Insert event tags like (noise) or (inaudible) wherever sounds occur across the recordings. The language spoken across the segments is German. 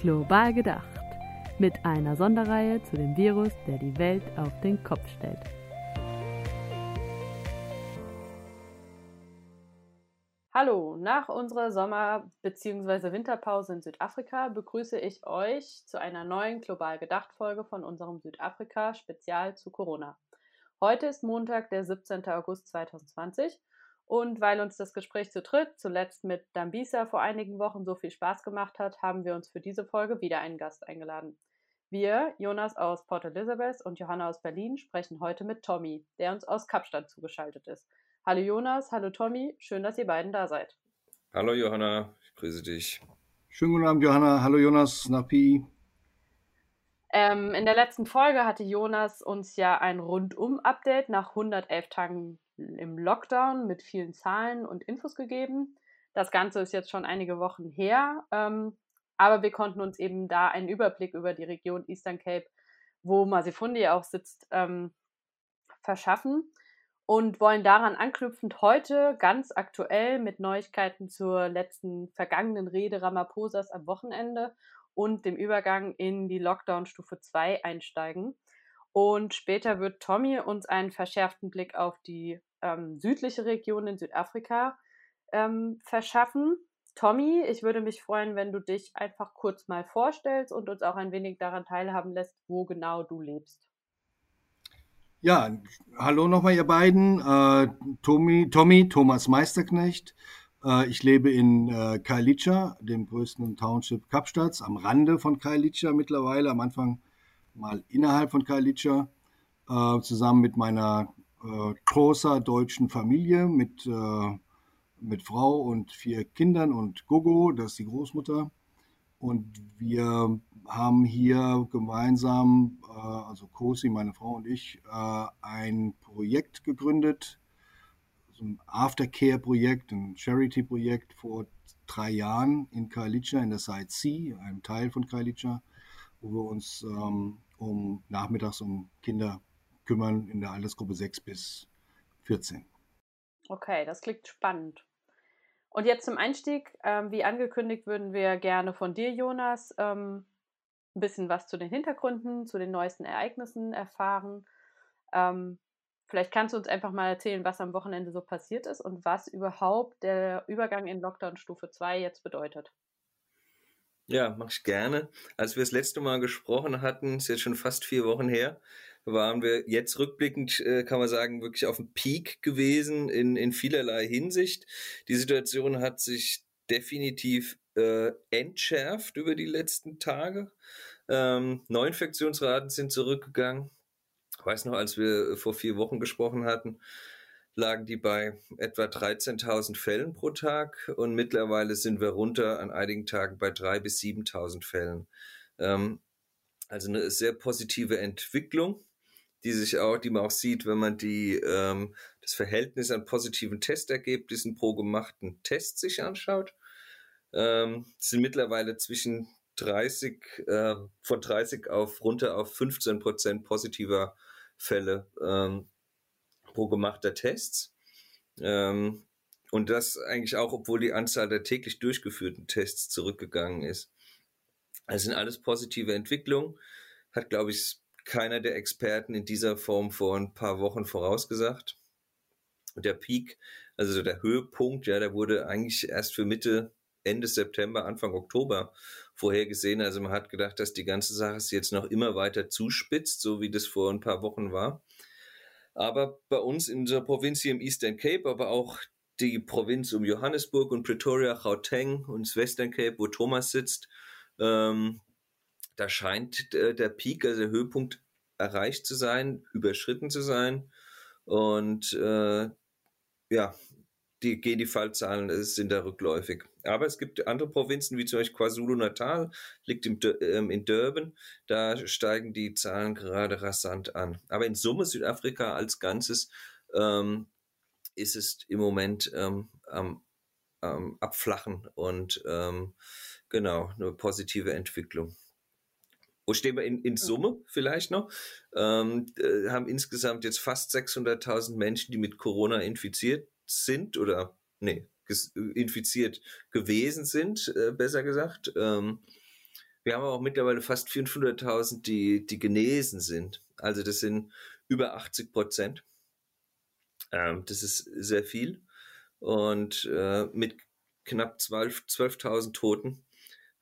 Global gedacht. Mit einer Sonderreihe zu dem Virus, der die Welt auf den Kopf stellt. Hallo, nach unserer Sommer- bzw. Winterpause in Südafrika begrüße ich euch zu einer neuen Global gedacht Folge von unserem Südafrika-Spezial zu Corona. Heute ist Montag, der 17. August 2020 und weil uns das Gespräch zu dritt, zuletzt mit Dambisa vor einigen Wochen so viel Spaß gemacht hat, haben wir uns für diese Folge wieder einen Gast eingeladen. Wir, Jonas aus Port Elizabeth und Johanna aus Berlin, sprechen heute mit Tommy, der uns aus Kapstadt zugeschaltet ist. Hallo Jonas, hallo Tommy, schön, dass ihr beiden da seid. Hallo Johanna, ich grüße dich. Schönen guten Abend, Johanna. Hallo Jonas nach Pi. Ähm, in der letzten Folge hatte Jonas uns ja ein Rundum-Update nach 111 Tagen im Lockdown mit vielen Zahlen und Infos gegeben. Das Ganze ist jetzt schon einige Wochen her, ähm, aber wir konnten uns eben da einen Überblick über die Region Eastern Cape, wo Masifundi auch sitzt, ähm, verschaffen und wollen daran anknüpfend heute ganz aktuell mit Neuigkeiten zur letzten vergangenen Rede Ramaphosa's am Wochenende und dem Übergang in die Lockdown-Stufe 2 einsteigen. Und später wird Tommy uns einen verschärften Blick auf die ähm, südliche Region in Südafrika ähm, verschaffen. Tommy, ich würde mich freuen, wenn du dich einfach kurz mal vorstellst und uns auch ein wenig daran teilhaben lässt, wo genau du lebst. Ja, hallo nochmal ihr beiden. Äh, Tommy, Tommy, Thomas Meisterknecht. Äh, ich lebe in äh, Kailicha, dem größten Township Kapstadts, am Rande von Kailicha mittlerweile, am Anfang mal innerhalb von Kailicha, äh, zusammen mit meiner äh, großer deutschen Familie mit, äh, mit Frau und vier Kindern und Gogo, das ist die Großmutter. Und wir haben hier gemeinsam, äh, also Kosi, meine Frau und ich, äh, ein Projekt gegründet, so ein Aftercare-Projekt, ein Charity-Projekt vor drei Jahren in Kailicha, in der Side C, einem Teil von Kailicha, wo wir uns ähm, um nachmittags um Kinder kümmern in der Altersgruppe 6 bis 14. Okay, das klingt spannend. Und jetzt zum Einstieg, ähm, wie angekündigt, würden wir gerne von dir, Jonas, ähm, ein bisschen was zu den Hintergründen, zu den neuesten Ereignissen erfahren. Ähm, vielleicht kannst du uns einfach mal erzählen, was am Wochenende so passiert ist und was überhaupt der Übergang in Lockdown Stufe 2 jetzt bedeutet. Ja, mache ich gerne. Als wir das letzte Mal gesprochen hatten, ist jetzt schon fast vier Wochen her, waren wir jetzt rückblickend, äh, kann man sagen, wirklich auf dem Peak gewesen in, in vielerlei Hinsicht. Die Situation hat sich definitiv äh, entschärft über die letzten Tage. Ähm, Neuinfektionsraten sind zurückgegangen. Ich weiß noch, als wir vor vier Wochen gesprochen hatten, lagen die bei etwa 13.000 Fällen pro Tag und mittlerweile sind wir runter an einigen Tagen bei 3.000 bis 7.000 Fällen. Ähm, also eine sehr positive Entwicklung die sich auch, die man auch sieht, wenn man die, ähm, das Verhältnis an positiven Testergebnissen pro gemachten Test sich anschaut. Ähm, sind mittlerweile zwischen 30, äh, von 30 auf runter auf 15 Prozent positiver Fälle ähm, pro gemachter Tests. Ähm, und das eigentlich auch, obwohl die Anzahl der täglich durchgeführten Tests zurückgegangen ist. Das sind alles positive Entwicklungen. Hat, glaube ich, keiner der Experten in dieser Form vor ein paar Wochen vorausgesagt. Und der Peak, also der Höhepunkt, ja, der wurde eigentlich erst für Mitte, Ende September, Anfang Oktober vorhergesehen. Also man hat gedacht, dass die ganze Sache sich jetzt noch immer weiter zuspitzt, so wie das vor ein paar Wochen war. Aber bei uns in der Provinz hier im Eastern Cape, aber auch die Provinz um Johannesburg und Pretoria, Gauteng und das Western Cape, wo Thomas sitzt, ähm, da scheint äh, der Peak, also der Höhepunkt erreicht zu sein, überschritten zu sein. Und äh, ja, die, gehen die Fallzahlen sind da rückläufig. Aber es gibt andere Provinzen, wie zum Beispiel KwaZulu-Natal, liegt im, ähm, in Durban, da steigen die Zahlen gerade rasant an. Aber in Summe Südafrika als Ganzes ähm, ist es im Moment ähm, am, am Abflachen und ähm, genau, eine positive Entwicklung. Wo stehen wir in, in Summe vielleicht noch? Ähm, äh, haben insgesamt jetzt fast 600.000 Menschen, die mit Corona infiziert sind oder, nee, infiziert gewesen sind, äh, besser gesagt. Ähm, wir wir haben auch mittlerweile fast 500.000, die, die genesen sind. Also das sind über 80 Prozent. Ähm, das ist sehr viel. Und äh, mit knapp 12.000 12 Toten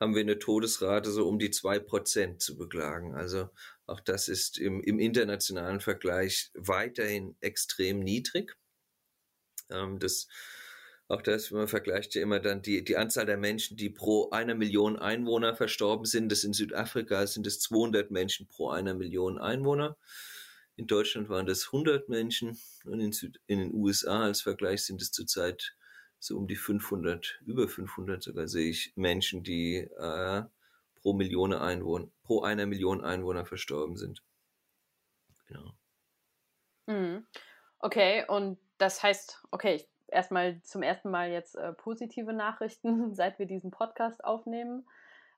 haben wir eine Todesrate so um die 2% zu beklagen. Also auch das ist im, im internationalen Vergleich weiterhin extrem niedrig. Ähm, das, auch das, man vergleicht ja immer dann die, die Anzahl der Menschen, die pro einer Million Einwohner verstorben sind. Das in Südafrika sind es 200 Menschen pro einer Million Einwohner. In Deutschland waren das 100 Menschen und in, Süd, in den USA als Vergleich sind es zurzeit so um die 500, über 500 sogar sehe ich Menschen, die äh, pro Million Einwohner, pro einer Million Einwohner verstorben sind. Genau. Mhm. Okay, und das heißt, okay, erstmal zum ersten Mal jetzt äh, positive Nachrichten, (laughs) seit wir diesen Podcast aufnehmen.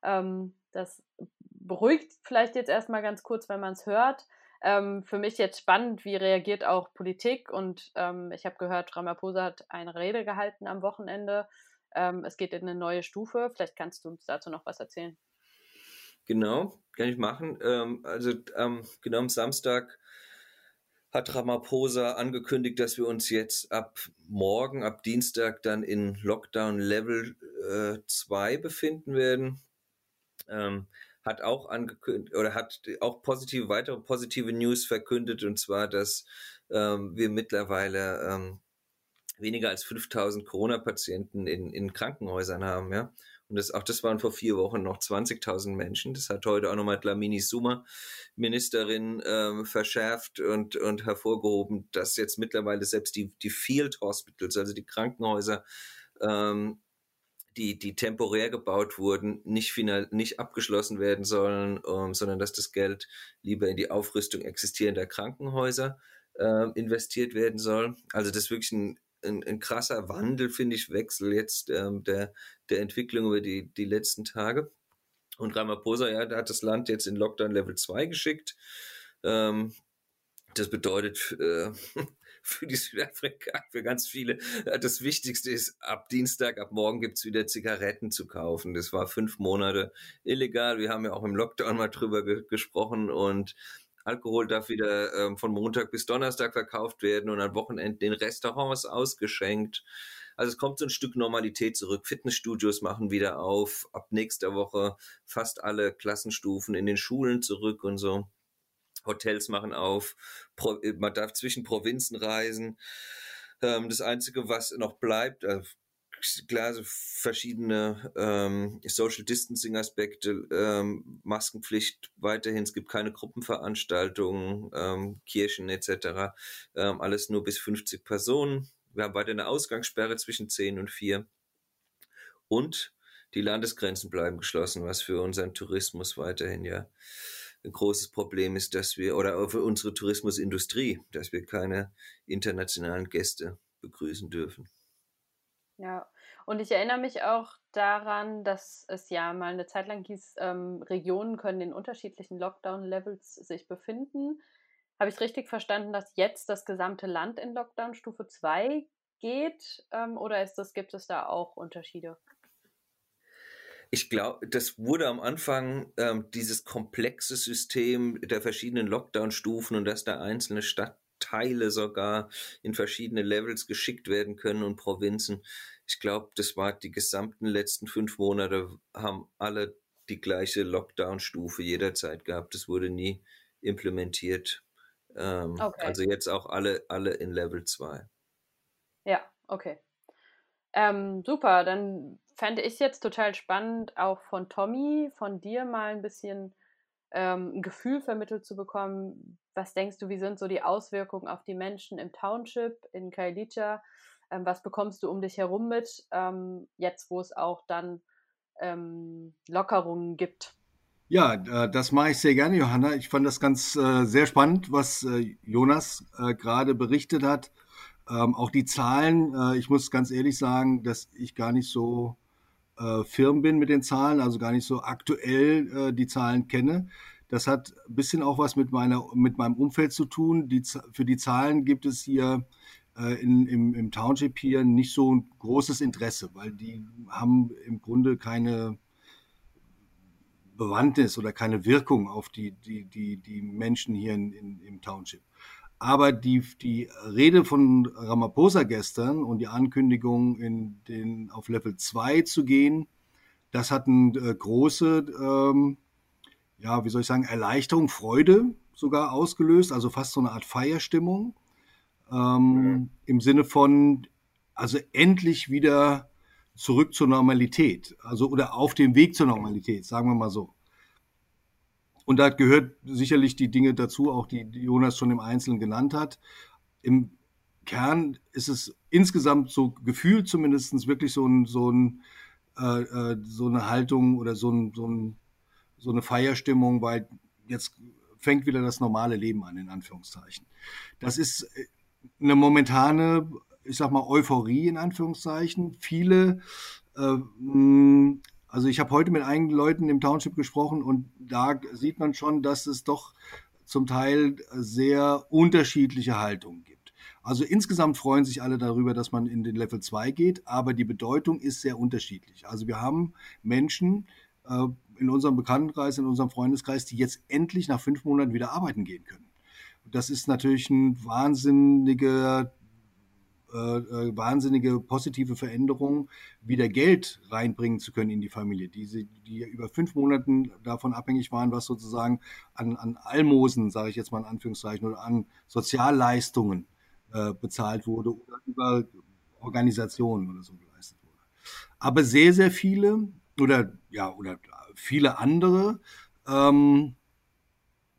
Ähm, das beruhigt vielleicht jetzt erstmal ganz kurz, wenn man es hört. Ähm, für mich jetzt spannend, wie reagiert auch Politik und ähm, ich habe gehört, Ramaphosa hat eine Rede gehalten am Wochenende. Ähm, es geht in eine neue Stufe. Vielleicht kannst du uns dazu noch was erzählen. Genau, kann ich machen. Ähm, also genau am Samstag hat Ramaphosa angekündigt, dass wir uns jetzt ab morgen, ab Dienstag dann in Lockdown Level 2 äh, befinden werden. Ähm, hat auch angekündigt oder hat auch positive, weitere positive News verkündet und zwar, dass ähm, wir mittlerweile ähm, weniger als 5000 Corona-Patienten in, in Krankenhäusern haben, ja. Und das, auch das waren vor vier Wochen noch 20.000 Menschen. Das hat heute auch nochmal Dlamini Summa, Ministerin, ähm, verschärft und, und hervorgehoben, dass jetzt mittlerweile selbst die, die Field Hospitals, also die Krankenhäuser, ähm, die, die temporär gebaut wurden, nicht final, nicht abgeschlossen werden sollen, um, ähm, sondern dass das Geld lieber in die Aufrüstung existierender Krankenhäuser äh, investiert werden soll. Also das ist wirklich ein, ein, ein krasser Wandel, finde ich, Wechsel jetzt ähm, der, der Entwicklung über die, die letzten Tage. Und Ramaphosa, ja, der hat das Land jetzt in Lockdown Level 2 geschickt. Ähm, das bedeutet, äh, (laughs) für die Südafrika, für ganz viele. Äh, das Wichtigste ist, ab Dienstag, ab morgen gibt's wieder Zigaretten zu kaufen. Das war fünf Monate illegal. Wir haben ja auch im Lockdown mal drüber ge gesprochen und Alkohol darf wieder ähm, von Montag bis Donnerstag verkauft werden und an Wochenenden in Restaurants ausgeschenkt. Also es kommt so ein Stück Normalität zurück. Fitnessstudios machen wieder auf. Ab nächster Woche fast alle Klassenstufen in den Schulen zurück und so. Hotels machen auf, äh, man darf zwischen Provinzen reisen. Ähm, das Einzige, was noch bleibt, äh, klar, so verschiedene ähm, Social Distancing Aspekte, ähm, Maskenpflicht weiterhin, es gibt keine Gruppenveranstaltungen, ähm, Kirchen etc. Ähm, alles nur bis 50 Personen. Wir haben weiter eine Ausgangssperre zwischen 10 und 4. Und die Landesgrenzen bleiben geschlossen, was für unseren Tourismus weiterhin ja ein großes Problem ist, dass wir, oder auch für unsere Tourismusindustrie, dass wir keine internationalen Gäste begrüßen dürfen. Ja, und ich erinnere mich auch daran, dass es ja mal eine Zeit lang hieß, ähm, Regionen können in unterschiedlichen Lockdown-Levels sich befinden. Habe ich richtig verstanden, dass jetzt das gesamte Land in Lockdown Stufe 2 geht? Ähm, oder ist das, gibt es da auch Unterschiede? Ich glaube, das wurde am Anfang ähm, dieses komplexe System der verschiedenen Lockdown-Stufen und dass da einzelne Stadtteile sogar in verschiedene Levels geschickt werden können und Provinzen. Ich glaube, das war die gesamten letzten fünf Monate, haben alle die gleiche Lockdown-Stufe jederzeit gehabt. Das wurde nie implementiert. Ähm, okay. Also jetzt auch alle, alle in Level 2. Ja, okay. Ähm, super, dann fände ich jetzt total spannend, auch von Tommy, von dir mal ein bisschen ähm, ein Gefühl vermittelt zu bekommen. Was denkst du, wie sind so die Auswirkungen auf die Menschen im Township, in Kailicha? Ähm, was bekommst du um dich herum mit, ähm, jetzt wo es auch dann ähm, Lockerungen gibt? Ja, äh, das mache ich sehr gerne, Johanna. Ich fand das ganz äh, sehr spannend, was äh, Jonas äh, gerade berichtet hat. Ähm, auch die Zahlen, äh, ich muss ganz ehrlich sagen, dass ich gar nicht so äh, firm bin mit den Zahlen, also gar nicht so aktuell äh, die Zahlen kenne. Das hat ein bisschen auch was mit, meiner, mit meinem Umfeld zu tun. Die, für die Zahlen gibt es hier äh, in, im, im Township hier nicht so ein großes Interesse, weil die haben im Grunde keine Bewandtnis oder keine Wirkung auf die, die, die, die Menschen hier in, in, im Township. Aber die, die Rede von Ramaphosa gestern und die Ankündigung, in den, auf Level 2 zu gehen, das hat eine äh, große, ähm, ja, wie soll ich sagen, Erleichterung, Freude sogar ausgelöst, also fast so eine Art Feierstimmung. Ähm, mhm. Im Sinne von, also endlich wieder zurück zur Normalität, also oder auf dem Weg zur Normalität, sagen wir mal so. Und da gehört sicherlich die Dinge dazu, auch die, Jonas schon im Einzelnen genannt hat. Im Kern ist es insgesamt so gefühlt zumindest wirklich so, ein, so, ein, äh, äh, so eine Haltung oder so, ein, so, ein, so eine Feierstimmung, weil jetzt fängt wieder das normale Leben an, in Anführungszeichen. Das ist äh, eine momentane, ich sag mal, Euphorie in Anführungszeichen. Viele äh, also ich habe heute mit einigen Leuten im Township gesprochen und da sieht man schon, dass es doch zum Teil sehr unterschiedliche Haltungen gibt. Also insgesamt freuen sich alle darüber, dass man in den Level 2 geht, aber die Bedeutung ist sehr unterschiedlich. Also wir haben Menschen äh, in unserem Bekanntenkreis, in unserem Freundeskreis, die jetzt endlich nach fünf Monaten wieder arbeiten gehen können. Das ist natürlich ein wahnsinniger äh, äh, wahnsinnige positive Veränderung, wieder Geld reinbringen zu können in die Familie, die, die über fünf Monaten davon abhängig waren, was sozusagen an, an Almosen, sage ich jetzt mal in Anführungszeichen, oder an Sozialleistungen äh, bezahlt wurde oder über Organisationen oder so geleistet wurde. Aber sehr, sehr viele oder ja, oder viele andere ähm,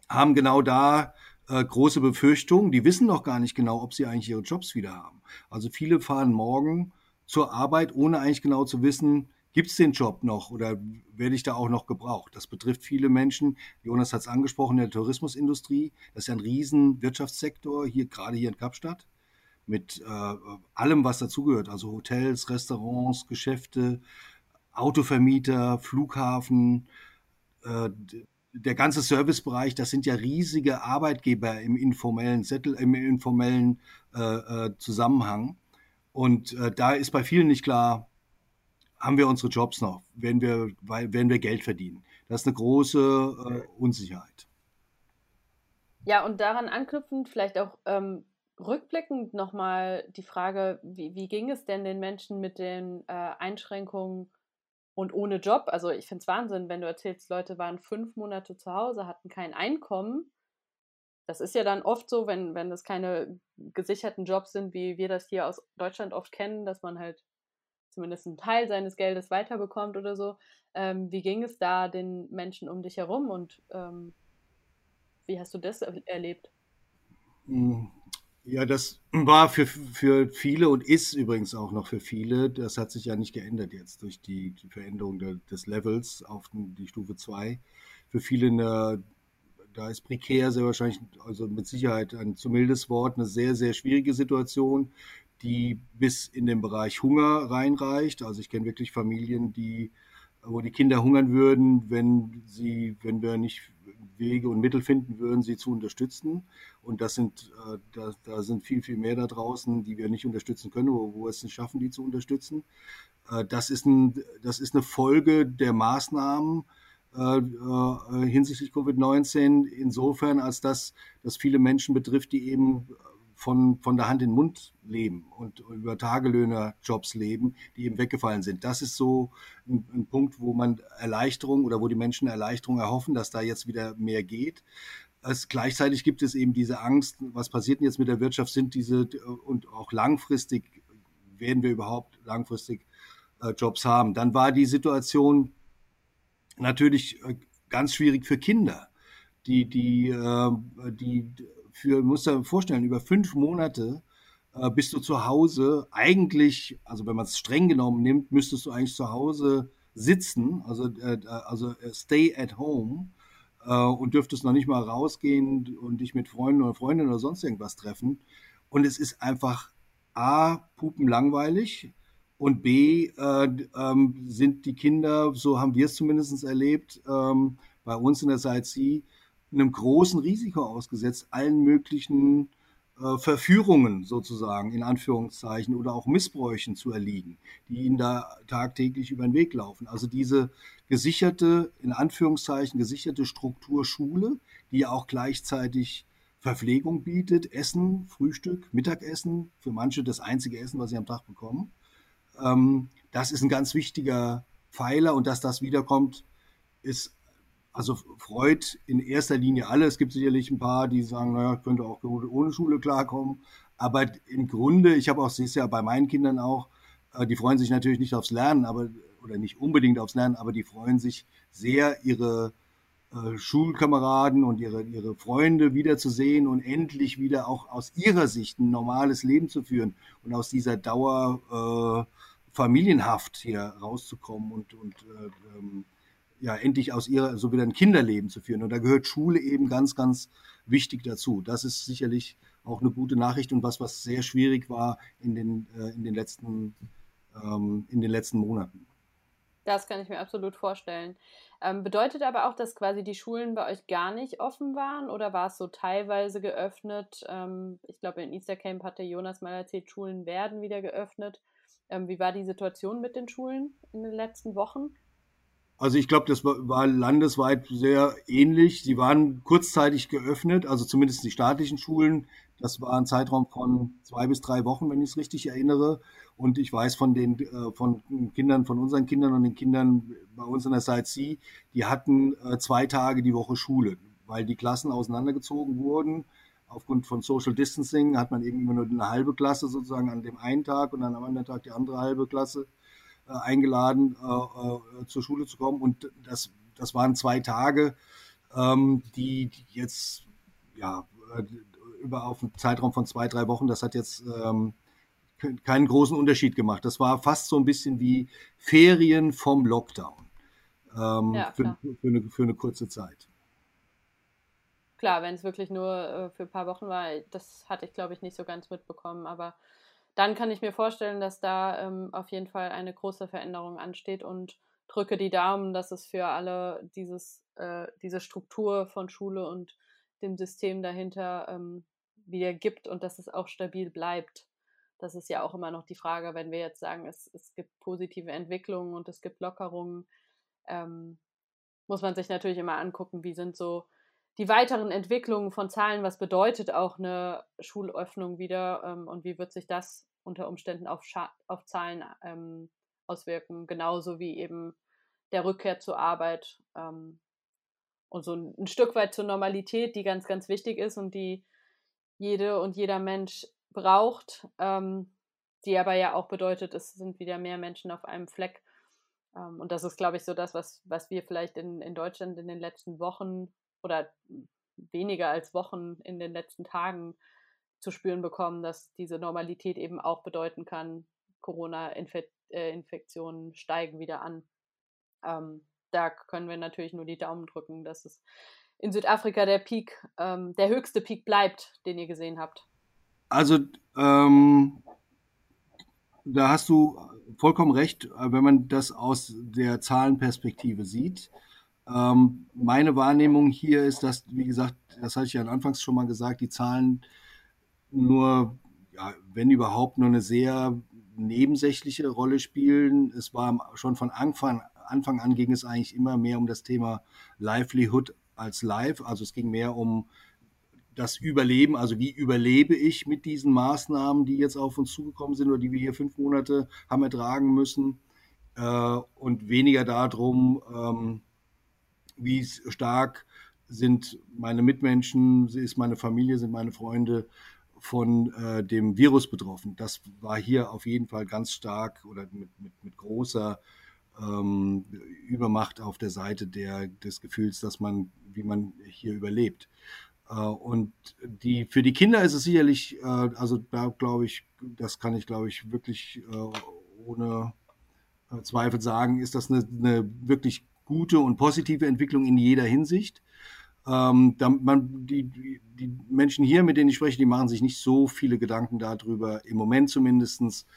haben genau da äh, große Befürchtungen. Die wissen noch gar nicht genau, ob sie eigentlich ihre Jobs wieder haben. Also viele fahren morgen zur Arbeit, ohne eigentlich genau zu wissen, gibt es den Job noch oder werde ich da auch noch gebraucht? Das betrifft viele Menschen. Jonas hat es angesprochen, der Tourismusindustrie. Das ist ja ein riesen Wirtschaftssektor, hier, gerade hier in Kapstadt, mit äh, allem, was dazugehört. Also Hotels, Restaurants, Geschäfte, Autovermieter, Flughafen, äh, der ganze Servicebereich, das sind ja riesige Arbeitgeber im informellen Settel, im informellen äh, äh, Zusammenhang. Und äh, da ist bei vielen nicht klar, haben wir unsere Jobs noch, werden wir, werden wir Geld verdienen. Das ist eine große äh, Unsicherheit. Ja, und daran anknüpfend vielleicht auch ähm, rückblickend nochmal die Frage, wie, wie, ging es denn den Menschen mit den äh, Einschränkungen und ohne Job, also ich finde es Wahnsinn, wenn du erzählst, Leute waren fünf Monate zu Hause, hatten kein Einkommen. Das ist ja dann oft so, wenn, wenn das keine gesicherten Jobs sind, wie wir das hier aus Deutschland oft kennen, dass man halt zumindest einen Teil seines Geldes weiterbekommt oder so. Ähm, wie ging es da den Menschen um dich herum und ähm, wie hast du das erlebt? Ja, das war für, für viele und ist übrigens auch noch für viele, das hat sich ja nicht geändert jetzt durch die, die Veränderung der, des Levels auf die Stufe 2. Für viele eine, da ist prekär sehr wahrscheinlich, also mit Sicherheit ein zu mildes Wort, eine sehr, sehr schwierige Situation, die bis in den Bereich Hunger reinreicht. Also ich kenne wirklich Familien, die wo die Kinder hungern würden, wenn sie, wenn wir nicht Wege und Mittel finden würden, sie zu unterstützen. Und das sind, äh, da, da, sind viel, viel mehr da draußen, die wir nicht unterstützen können, wo, wo wir es nicht schaffen, die zu unterstützen. Äh, das, ist ein, das ist eine Folge der Maßnahmen äh, äh hinsichtlich Covid-19, insofern, als dass das viele Menschen betrifft, die eben von, von der Hand in den Mund leben und über Tagelöhnerjobs leben, die eben weggefallen sind. Das ist so ein, ein, Punkt, wo man Erleichterung oder wo die Menschen Erleichterung erhoffen, dass da jetzt wieder mehr geht. Es, gleichzeitig gibt es eben diese Angst, was passiert denn jetzt mit der Wirtschaft, sind diese und auch langfristig, werden wir überhaupt langfristig äh, Jobs haben. Dann war die Situation natürlich äh, ganz schwierig für Kinder, die, die, äh, die für, musst dir vorstellen, über fünf Monate äh, bist du zu Hause. Eigentlich, also wenn man es streng genommen nimmt, müsstest du eigentlich zu Hause sitzen, also, äh, also äh, stay at home äh, und dürftest noch nicht mal rausgehen und dich mit Freunden oder Freundinnen oder sonst irgendwas treffen. Und es ist einfach A, pupen langweilig und B, äh, ähm, sind die Kinder, so haben wir es zumindest erlebt, ähm, bei uns in der Side C, einem großen Risiko ausgesetzt, allen möglichen äh, Verführungen sozusagen in Anführungszeichen oder auch Missbräuchen zu erliegen, die ihnen da tagtäglich über den Weg laufen. Also diese gesicherte, in Anführungszeichen gesicherte Struktur Schule, die auch gleichzeitig Verpflegung bietet, Essen, Frühstück, Mittagessen, für manche das einzige Essen, was sie am Tag bekommen. Ähm, das ist ein ganz wichtiger Pfeiler und dass das wiederkommt, ist also freut in erster Linie alle. Es gibt sicherlich ein paar, die sagen, naja, ich könnte auch ohne Schule klarkommen. Aber im Grunde, ich habe auch, sehe es ja bei meinen Kindern auch, äh, die freuen sich natürlich nicht aufs Lernen, aber oder nicht unbedingt aufs Lernen, aber die freuen sich sehr, ihre äh, Schulkameraden und ihre, ihre Freunde wiederzusehen und endlich wieder auch aus ihrer Sicht ein normales Leben zu führen und aus dieser Dauer äh, Familienhaft hier rauszukommen und, und äh, ähm, ja, endlich aus ihrer, so wieder ein Kinderleben zu führen. Und da gehört Schule eben ganz, ganz wichtig dazu. Das ist sicherlich auch eine gute Nachricht und was, was sehr schwierig war in den, äh, in den, letzten, ähm, in den letzten Monaten. Das kann ich mir absolut vorstellen. Ähm, bedeutet aber auch, dass quasi die Schulen bei euch gar nicht offen waren oder war es so teilweise geöffnet? Ähm, ich glaube, in Easter Camp hatte Jonas mal erzählt, Schulen werden wieder geöffnet. Ähm, wie war die Situation mit den Schulen in den letzten Wochen? Also ich glaube, das war, landesweit sehr ähnlich. Sie waren kurzzeitig geöffnet, also zumindest die staatlichen Schulen. Das war ein Zeitraum von zwei bis drei Wochen, wenn ich es richtig erinnere. Und ich weiß von den äh, von Kindern, von unseren Kindern und den Kindern bei uns in der Side C, die hatten äh, zwei Tage die Woche Schule, weil die Klassen auseinandergezogen wurden. Aufgrund von Social Distancing hat man eben immer nur eine halbe Klasse sozusagen an dem einen Tag und dann am anderen Tag die andere halbe Klasse. Äh, eingeladen, äh, äh, zur Schule zu kommen. Und das, das waren zwei Tage, ähm, die jetzt ja über auf einen Zeitraum von zwei, drei Wochen, das hat jetzt ähm, keinen großen Unterschied gemacht. Das war fast so ein bisschen wie Ferien vom Lockdown ähm, ja, für, für, eine, für eine kurze Zeit klar, wenn es wirklich nur äh, für ein paar Wochen war, das hatte ich, glaube ich, nicht so ganz mitbekommen. Aber dann kann ich mir vorstellen, dass da ähm, auf jeden Fall eine große Veränderung ansteht und drücke die Daumen, dass es für alle dieses, äh, diese Struktur von Schule und dem System dahinter ähm, wieder gibt und dass es auch stabil bleibt. Das ist ja auch immer noch die Frage, wenn wir jetzt sagen, es, es gibt positive Entwicklungen und es gibt Lockerungen, ähm, muss man sich natürlich immer angucken, wie sind so die weiteren Entwicklungen von Zahlen, was bedeutet auch eine Schulöffnung wieder ähm, und wie wird sich das unter Umständen auf, Scha auf Zahlen ähm, auswirken, genauso wie eben der Rückkehr zur Arbeit ähm, und so ein, ein, Stück weit zur Normalität, die ganz, ganz wichtig ist und die jede und jeder Mensch braucht, ähm, die aber ja auch bedeutet, es sind wieder mehr Menschen auf einem Fleck. Ähm, und das ist, glaube ich, so das, was, was wir vielleicht in, in Deutschland in den letzten Wochen oder weniger als Wochen in den letzten Tagen zu spüren bekommen, dass diese Normalität eben auch bedeuten kann, Corona-Infektionen äh, steigen wieder an. Ähm, da können wir natürlich nur die Daumen drücken, dass es in Südafrika der Peak, ähm, der höchste Peak bleibt, den ihr gesehen habt. Also ähm, da hast du vollkommen recht, wenn man das aus der Zahlenperspektive sieht. Ähm, meine Wahrnehmung hier ist, dass, wie gesagt, das hatte ich ja anfangs schon mal gesagt, die Zahlen nur, ja, wenn überhaupt, nur eine sehr nebensächliche Rolle spielen. Es war schon von Anfang, Anfang an ging es eigentlich immer mehr um das Thema Livelihood als Live. Also es ging mehr um das Überleben, also wie überlebe ich mit diesen Maßnahmen, die jetzt auf uns zugekommen sind oder die wir hier fünf Monate haben ertragen müssen. Äh, und weniger darum, ähm, wie stark sind meine Mitmenschen, ist meine Familie, sind meine Freunde von äh, dem Virus betroffen. Das war hier auf jeden Fall ganz stark oder mit, mit, mit großer ähm, Übermacht auf der Seite der, des Gefühls, dass man, wie man hier überlebt. Äh, und die, für die Kinder ist es sicherlich, äh, also da glaube ich, das kann ich glaube ich wirklich äh, ohne äh, Zweifel sagen, ist das eine, eine wirklich gute und positive Entwicklung in jeder Hinsicht. Ähm, da, man, die, die, Menschen hier, mit denen ich spreche, die machen sich nicht so viele Gedanken darüber, im Moment zumindest,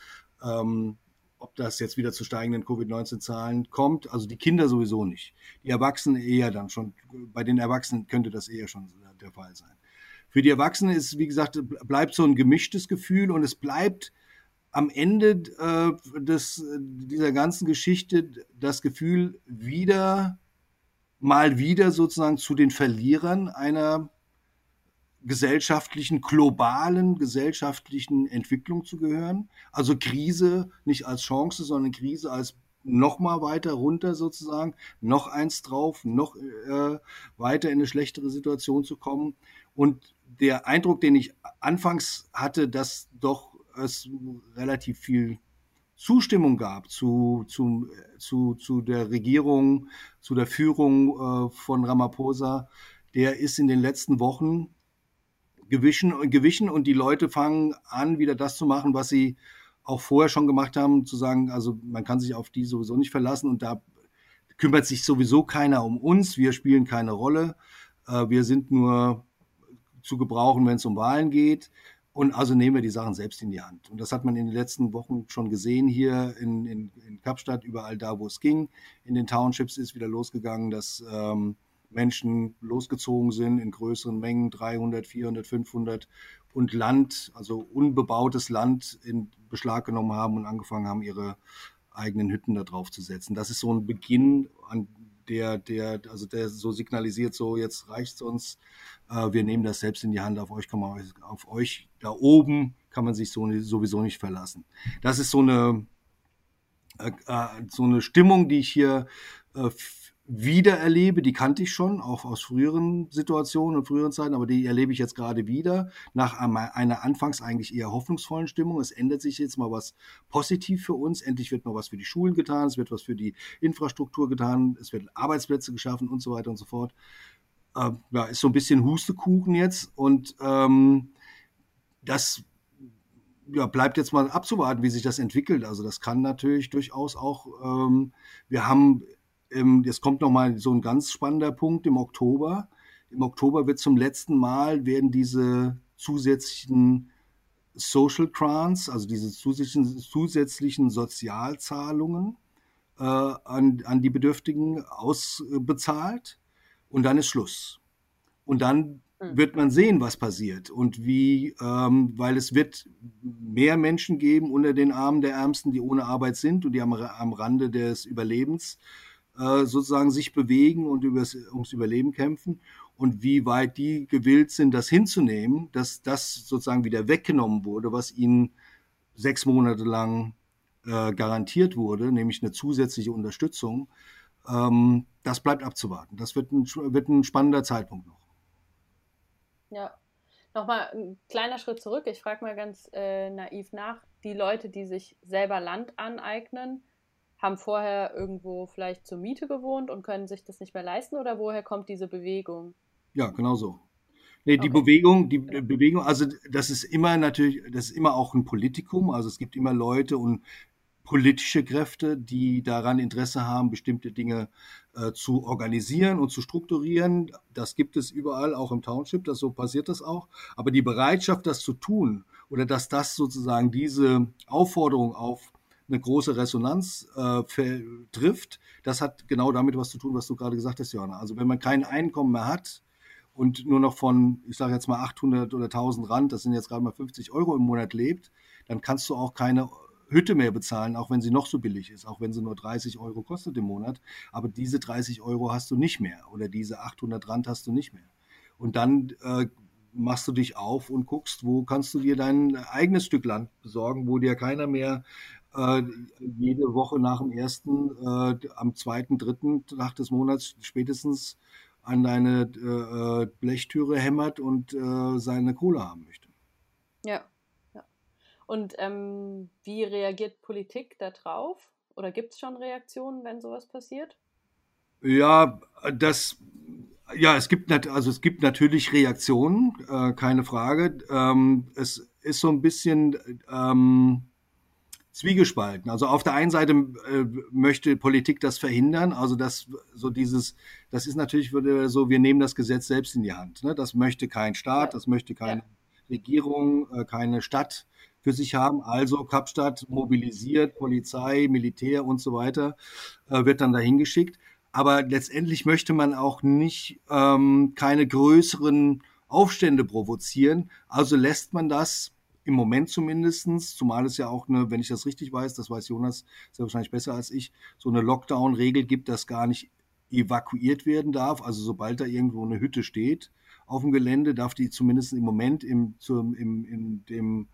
ähm, ob das jetzt wieder zu steigenden Covid-19-Zahlen kommt. Also die Kinder sowieso nicht. Die Erwachsenen eher dann schon. Bei den Erwachsenen könnte das eher schon der Fall sein. Für die Erwachsenen ist, wie gesagt, bleibt so ein gemischtes Gefühl und es bleibt am Ende äh, des, dieser ganzen Geschichte das Gefühl, wieder, mal wieder sozusagen zu den Verlierern einer gesellschaftlichen, globalen gesellschaftlichen Entwicklung zu gehören. Also Krise nicht als Chance, sondern Krise als noch mal weiter runter sozusagen, noch eins drauf, noch äh, weiter in eine schlechtere Situation zu kommen. Und der Eindruck, den ich anfangs hatte, dass doch es relativ viel Zustimmung gab zu, zu, zu, zu der Regierung, zu der Führung äh, von Ramaphosa, der ist in den letzten Wochen gewichen, gewichen und die Leute fangen an, wieder das zu machen, was sie auch vorher schon gemacht haben, zu sagen, also man kann sich auf die sowieso nicht verlassen und da kümmert sich sowieso keiner um uns, wir spielen keine Rolle, äh, wir sind nur zu gebrauchen, wenn es um Wahlen geht. Und also nehmen wir die Sachen selbst in die Hand. Und das hat man in den letzten Wochen schon gesehen hier in, in, in Kapstadt, überall da, wo es ging. In den Townships ist wieder losgegangen, dass ähm, Menschen losgezogen sind in größeren Mengen, 300, 400, 500 und Land, also unbebautes Land in Beschlag genommen haben und angefangen haben, ihre eigenen Hütten da drauf zu setzen. Das ist so ein Beginn, an der, der, also der so signalisiert, so jetzt reicht es uns, äh, wir nehmen das selbst in die Hand, auf euch kann man, auf euch da oben kann man sich so, sowieso nicht verlassen. Das ist so eine, äh, äh so eine Stimmung, die ich hier äh, wieder erlebe, die kannte ich schon, auch aus früheren Situationen und früheren Zeiten, aber die erlebe ich jetzt gerade wieder, nach einer anfangs eigentlich eher hoffnungsvollen Stimmung. Es ändert sich jetzt mal was positiv für uns. Endlich wird mal was für die Schulen getan, es wird was für die Infrastruktur getan, es werden Arbeitsplätze geschaffen und so weiter und so fort. Äh, ja, ist so ein bisschen Hustekuchen jetzt und ähm, das ja, bleibt jetzt mal abzuwarten, wie sich das entwickelt. Also das kann natürlich durchaus auch, ähm, wir haben ähm, jetzt kommt nochmal so ein ganz spannender Punkt im Oktober. Im Oktober wird zum letzten Mal werden diese zusätzlichen Social Grants, also diese zusätzlichen, zusätzlichen Sozialzahlungen äh, an, an die Bedürftigen ausbezahlt und dann ist Schluss. Und dann hm. wird man sehen, was passiert und wie, ähm, weil es wird mehr Menschen geben unter den Armen der Ärmsten, die ohne Arbeit sind und die am, am Rande des Überlebens äh, sozusagen sich bewegen und übers, ums Überleben kämpfen und wie weit die gewillt sind, das hinzunehmen, dass das sozusagen wieder weggenommen wurde, was ihnen sechs Monate lang äh, garantiert wurde, nämlich eine zusätzliche Unterstützung. Ähm, das bleibt abzuwarten. Das wird ein, wird ein spannender Zeitpunkt noch. Ja, nochmal ein kleiner Schritt zurück. Ich frage mal ganz äh, naiv nach. Die Leute, die sich selber Land aneignen, haben vorher irgendwo vielleicht zur Miete gewohnt und können sich das nicht mehr leisten oder woher kommt diese Bewegung? Ja, genau so. Nee, die okay. Bewegung, die ja. Bewegung, also das ist immer natürlich, das ist immer auch ein Politikum, also es gibt immer Leute und politische Kräfte, die daran Interesse haben, bestimmte Dinge äh, zu organisieren und zu strukturieren. Das gibt es überall, auch im Township, das so passiert das auch. Aber die Bereitschaft, das zu tun oder dass das sozusagen diese Aufforderung auf eine große Resonanz äh, trifft, das hat genau damit was zu tun, was du gerade gesagt hast, Johanna. Also wenn man kein Einkommen mehr hat und nur noch von, ich sage jetzt mal 800 oder 1000 Rand, das sind jetzt gerade mal 50 Euro im Monat lebt, dann kannst du auch keine Hütte mehr bezahlen, auch wenn sie noch so billig ist, auch wenn sie nur 30 Euro kostet im Monat. Aber diese 30 Euro hast du nicht mehr oder diese 800 Rand hast du nicht mehr. Und dann äh, machst du dich auf und guckst, wo kannst du dir dein eigenes Stück Land besorgen, wo dir keiner mehr äh, jede Woche nach dem ersten, äh, am zweiten, dritten Tag des Monats spätestens an deine äh, äh Blechtüre hämmert und äh, seine Kohle haben möchte. Ja. ja. Und ähm, wie reagiert Politik darauf? Oder gibt es schon Reaktionen, wenn sowas passiert? Ja, das ja, es gibt also es gibt natürlich Reaktionen, äh, keine Frage. Ähm, es ist so ein bisschen ähm, zwiegespalten. Also auf der einen Seite äh, möchte Politik das verhindern, also das so dieses, das ist natürlich so, wir nehmen das Gesetz selbst in die Hand. Ne? Das möchte kein Staat, das möchte keine ja. Regierung, äh, keine Stadt für sich haben. Also Kapstadt mobilisiert Polizei, Militär und so weiter, äh, wird dann dahin geschickt. Aber letztendlich möchte man auch nicht ähm, keine größeren Aufstände provozieren. Also lässt man das im Moment zumindestens, zumal es ja auch eine, wenn ich das richtig weiß, das weiß Jonas sehr wahrscheinlich besser als ich, so eine Lockdown-Regel gibt, dass gar nicht evakuiert werden darf. Also sobald da irgendwo eine Hütte steht auf dem Gelände, darf die zumindest im Moment im, zum, im, in dem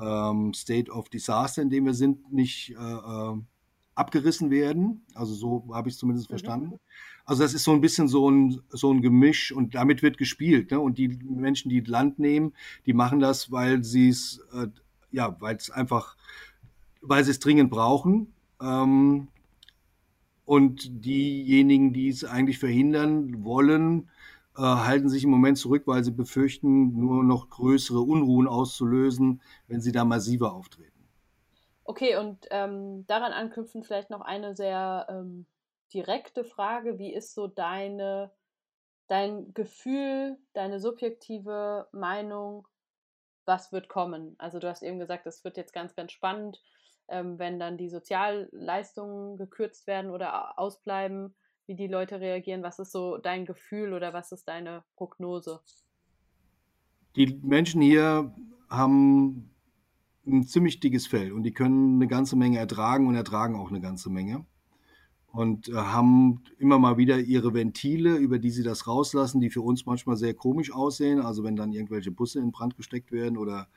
ähm, State of Disaster, in dem wir sind, nicht äh, äh abgerissen werden. Also so habe ich es zumindest mhm. Also das ist so ein bisschen so ein, so ein Gemisch und damit wird gespielt. Ne? Und die Menschen, die Land nehmen, die machen das, weil sie es, äh, ja, weil es einfach, weil sie es dringend brauchen. Ähm, und diejenigen, die es eigentlich verhindern wollen, äh, halten sich im Moment zurück, weil sie befürchten, nur noch größere Unruhen auszulösen, wenn sie da massiver auftreten. Okay, und ähm, daran anknüpfen vielleicht noch eine sehr ähm, direkte Frage. Wie ist so deine, dein Gefühl, deine subjektive Meinung, was wird kommen? Also du hast eben gesagt, es wird jetzt ganz, ganz spannend, ähm, wenn dann die Sozialleistungen gekürzt werden oder ausbleiben, wie die Leute reagieren. Was ist so dein Gefühl oder was ist deine Prognose? Die Menschen hier haben ein ziemlich dickes Fell und die können eine ganze Menge ertragen und ertragen auch eine ganze Menge und äh, haben immer mal wieder ihre Ventile, über die sie das rauslassen, die für uns manchmal sehr komisch aussehen. Also wenn dann irgendwelche Busse in Brand gesteckt werden oder,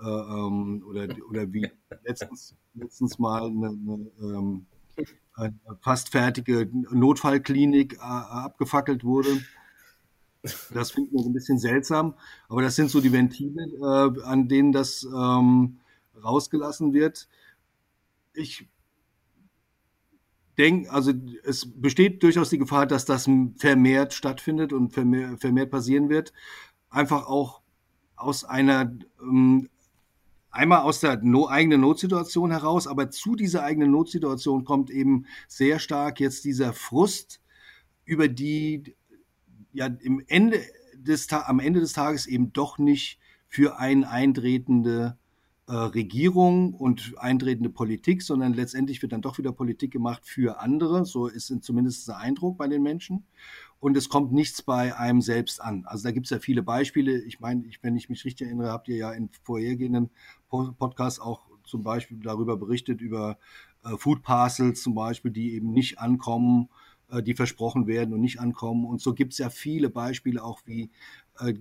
äh, ähm, oder, oder wie (laughs) letztens, letztens mal eine, eine, ähm, eine fast fertige Notfallklinik äh, abgefackelt wurde. Das finden wir so ein bisschen seltsam, aber das sind so die Ventile, äh, an denen das ähm, rausgelassen wird. Ich denke, also es besteht durchaus die Gefahr, dass das vermehrt stattfindet und vermehrt, vermehrt passieren wird. Einfach auch aus einer, ähm, einmal aus der no eigenen Notsituation heraus, aber zu dieser eigenen Notsituation kommt eben sehr stark jetzt dieser Frust über die, ja, im Ende des, am Ende des Tages eben doch nicht für ein eintretende äh, Regierung und eintretende Politik, sondern letztendlich wird dann doch wieder Politik gemacht für andere. So ist zumindest der Eindruck bei den Menschen. Und es kommt nichts bei einem selbst an. Also da gibt es ja viele Beispiele. Ich meine, ich, wenn ich mich richtig erinnere, habt ihr ja in vorhergehenden Podcasts auch zum Beispiel darüber berichtet, über äh, Food Parcels zum Beispiel, die eben nicht ankommen, äh, die versprochen werden und nicht ankommen. Und so gibt es ja viele Beispiele auch, wie äh,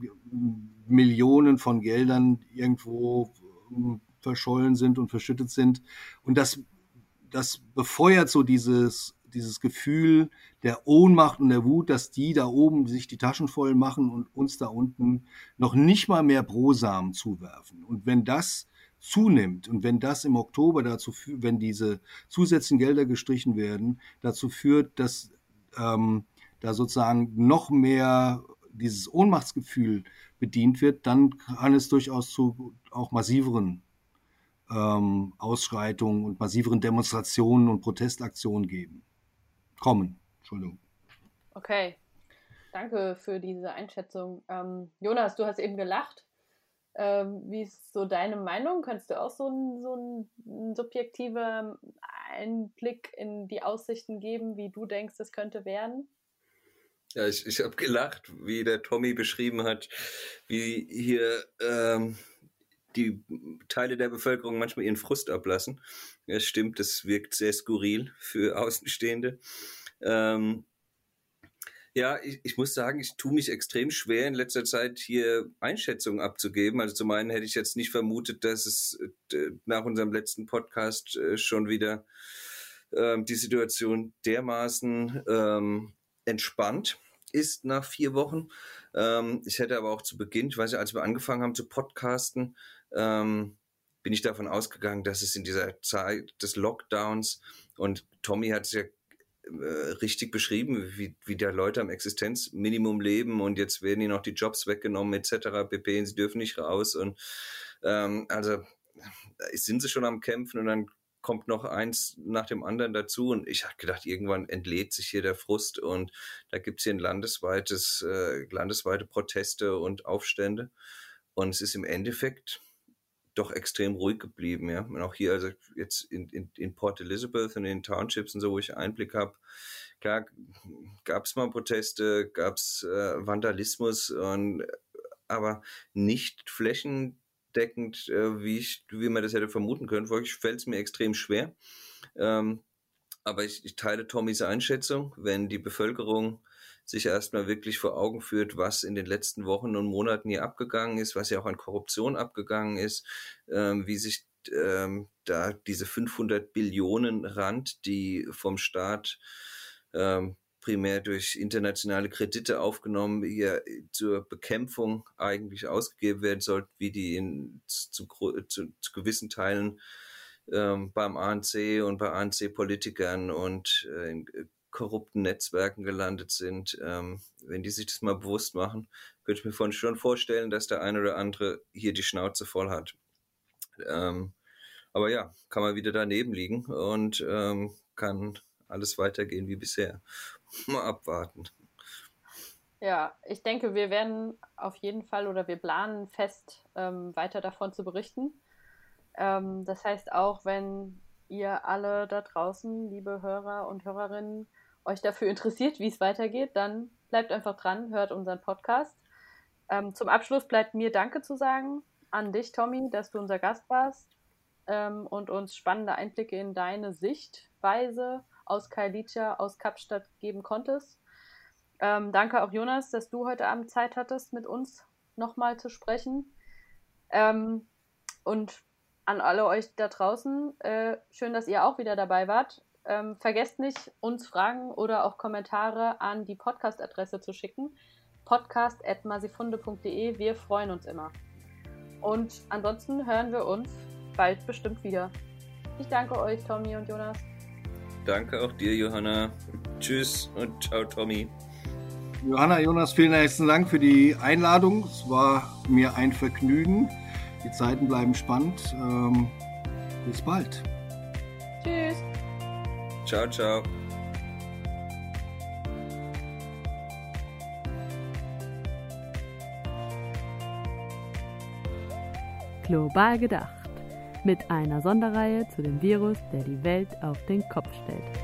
Millionen von Geldern irgendwo verschollen sind und verschüttet sind. Und das, das befeuert so dieses, dieses Gefühl der Ohnmacht und der Wut, dass die da oben sich die Taschen voll machen und uns da unten noch nicht mal mehr Brosamen zuwerfen. Und wenn das zunimmt und wenn das im Oktober dazu führt, wenn diese zusätzlichen Gelder gestrichen werden, dazu führt, dass ähm, da sozusagen noch mehr dieses Ohnmachtsgefühl bedient wird, dann kann es durchaus zu auch massiveren ähm, Ausschreitungen und massiveren Demonstrationen und Protestaktionen geben. Kommen. Entschuldigung. Okay. Danke für diese Einschätzung. Ähm, Jonas, du hast eben gelacht. Ähm, wie ist so deine Meinung? Kannst du auch so einen so ein subjektiver Einblick in die Aussichten geben, wie du denkst, es könnte werden? Ja, ich, ich habe gelacht, wie der Tommy beschrieben hat, wie hier ähm, die Teile der Bevölkerung manchmal ihren Frust ablassen. Ja, stimmt, das wirkt sehr skurril für Außenstehende. Ähm, ja, ich, ich muss sagen, ich tue mich extrem schwer in letzter Zeit hier Einschätzungen abzugeben. Also zum einen hätte ich jetzt nicht vermutet, dass es äh, nach unserem letzten Podcast äh, schon wieder ähm, die Situation dermaßen ähm, entspannt ist nach vier Wochen. Ähm, ich hätte aber auch zu Beginn, ich weiß ja, als wir angefangen haben zu podcasten, ähm, bin ich davon ausgegangen, dass es in dieser Zeit des Lockdowns und Tommy hat es ja äh, richtig beschrieben, wie, wie da Leute am Existenzminimum leben und jetzt werden ihnen noch die Jobs weggenommen etc. pp. Sie dürfen nicht raus und ähm, also sind sie schon am Kämpfen und dann kommt noch eins nach dem anderen dazu. Und ich habe gedacht, irgendwann entlädt sich hier der Frust und da gibt es hier ein landesweites, äh, landesweite Proteste und Aufstände. Und es ist im Endeffekt doch extrem ruhig geblieben, ja. Und auch hier, also jetzt in, in, in Port Elizabeth und in den Townships und so, wo ich Einblick habe, klar gab es mal Proteste, gab es äh, Vandalismus und aber nicht flächendeckend, äh, wie, ich, wie man das hätte vermuten können. Wirklich fällt es mir extrem schwer. Ähm, aber ich, ich teile Tommys Einschätzung, wenn die Bevölkerung sich erstmal wirklich vor Augen führt, was in den letzten Wochen und Monaten hier abgegangen ist, was ja auch an Korruption abgegangen ist, ähm, wie sich ähm, da diese 500 Billionen Rand, die vom Staat ähm, primär durch internationale Kredite aufgenommen, hier zur Bekämpfung eigentlich ausgegeben werden sollten, wie die in, zu, zu, zu gewissen Teilen ähm, beim ANC und bei ANC-Politikern und äh, in korrupten Netzwerken gelandet sind. Ähm, wenn die sich das mal bewusst machen, könnte ich mir schon vorstellen, dass der eine oder andere hier die Schnauze voll hat. Ähm, aber ja, kann man wieder daneben liegen und ähm, kann alles weitergehen wie bisher. (laughs) Mal abwarten. Ja, ich denke, wir werden auf jeden Fall oder wir planen fest, ähm, weiter davon zu berichten. Ähm, das heißt, auch wenn ihr alle da draußen, liebe Hörer und Hörerinnen, euch dafür interessiert, wie es weitergeht, dann bleibt einfach dran, hört unseren Podcast. Ähm, zum Abschluss bleibt mir Danke zu sagen an dich, Tommy, dass du unser Gast warst ähm, und uns spannende Einblicke in deine Sichtweise aus Kailicha, aus Kapstadt geben konntest. Ähm, danke auch Jonas, dass du heute Abend Zeit hattest, mit uns nochmal zu sprechen. Ähm, und an alle euch da draußen, äh, schön, dass ihr auch wieder dabei wart. Ähm, vergesst nicht, uns Fragen oder auch Kommentare an die Podcast-Adresse zu schicken. podcast.masifunde.de. Wir freuen uns immer. Und ansonsten hören wir uns bald bestimmt wieder. Ich danke euch, Tommy und Jonas. Danke auch dir, Johanna. Tschüss und ciao, Tommy. Johanna, Jonas, vielen herzlichen Dank für die Einladung. Es war mir ein Vergnügen. Die Zeiten bleiben spannend. Ähm, bis bald. Tschüss. Ciao, ciao. Global gedacht. Mit einer Sonderreihe zu dem Virus, der die Welt auf den Kopf stellt.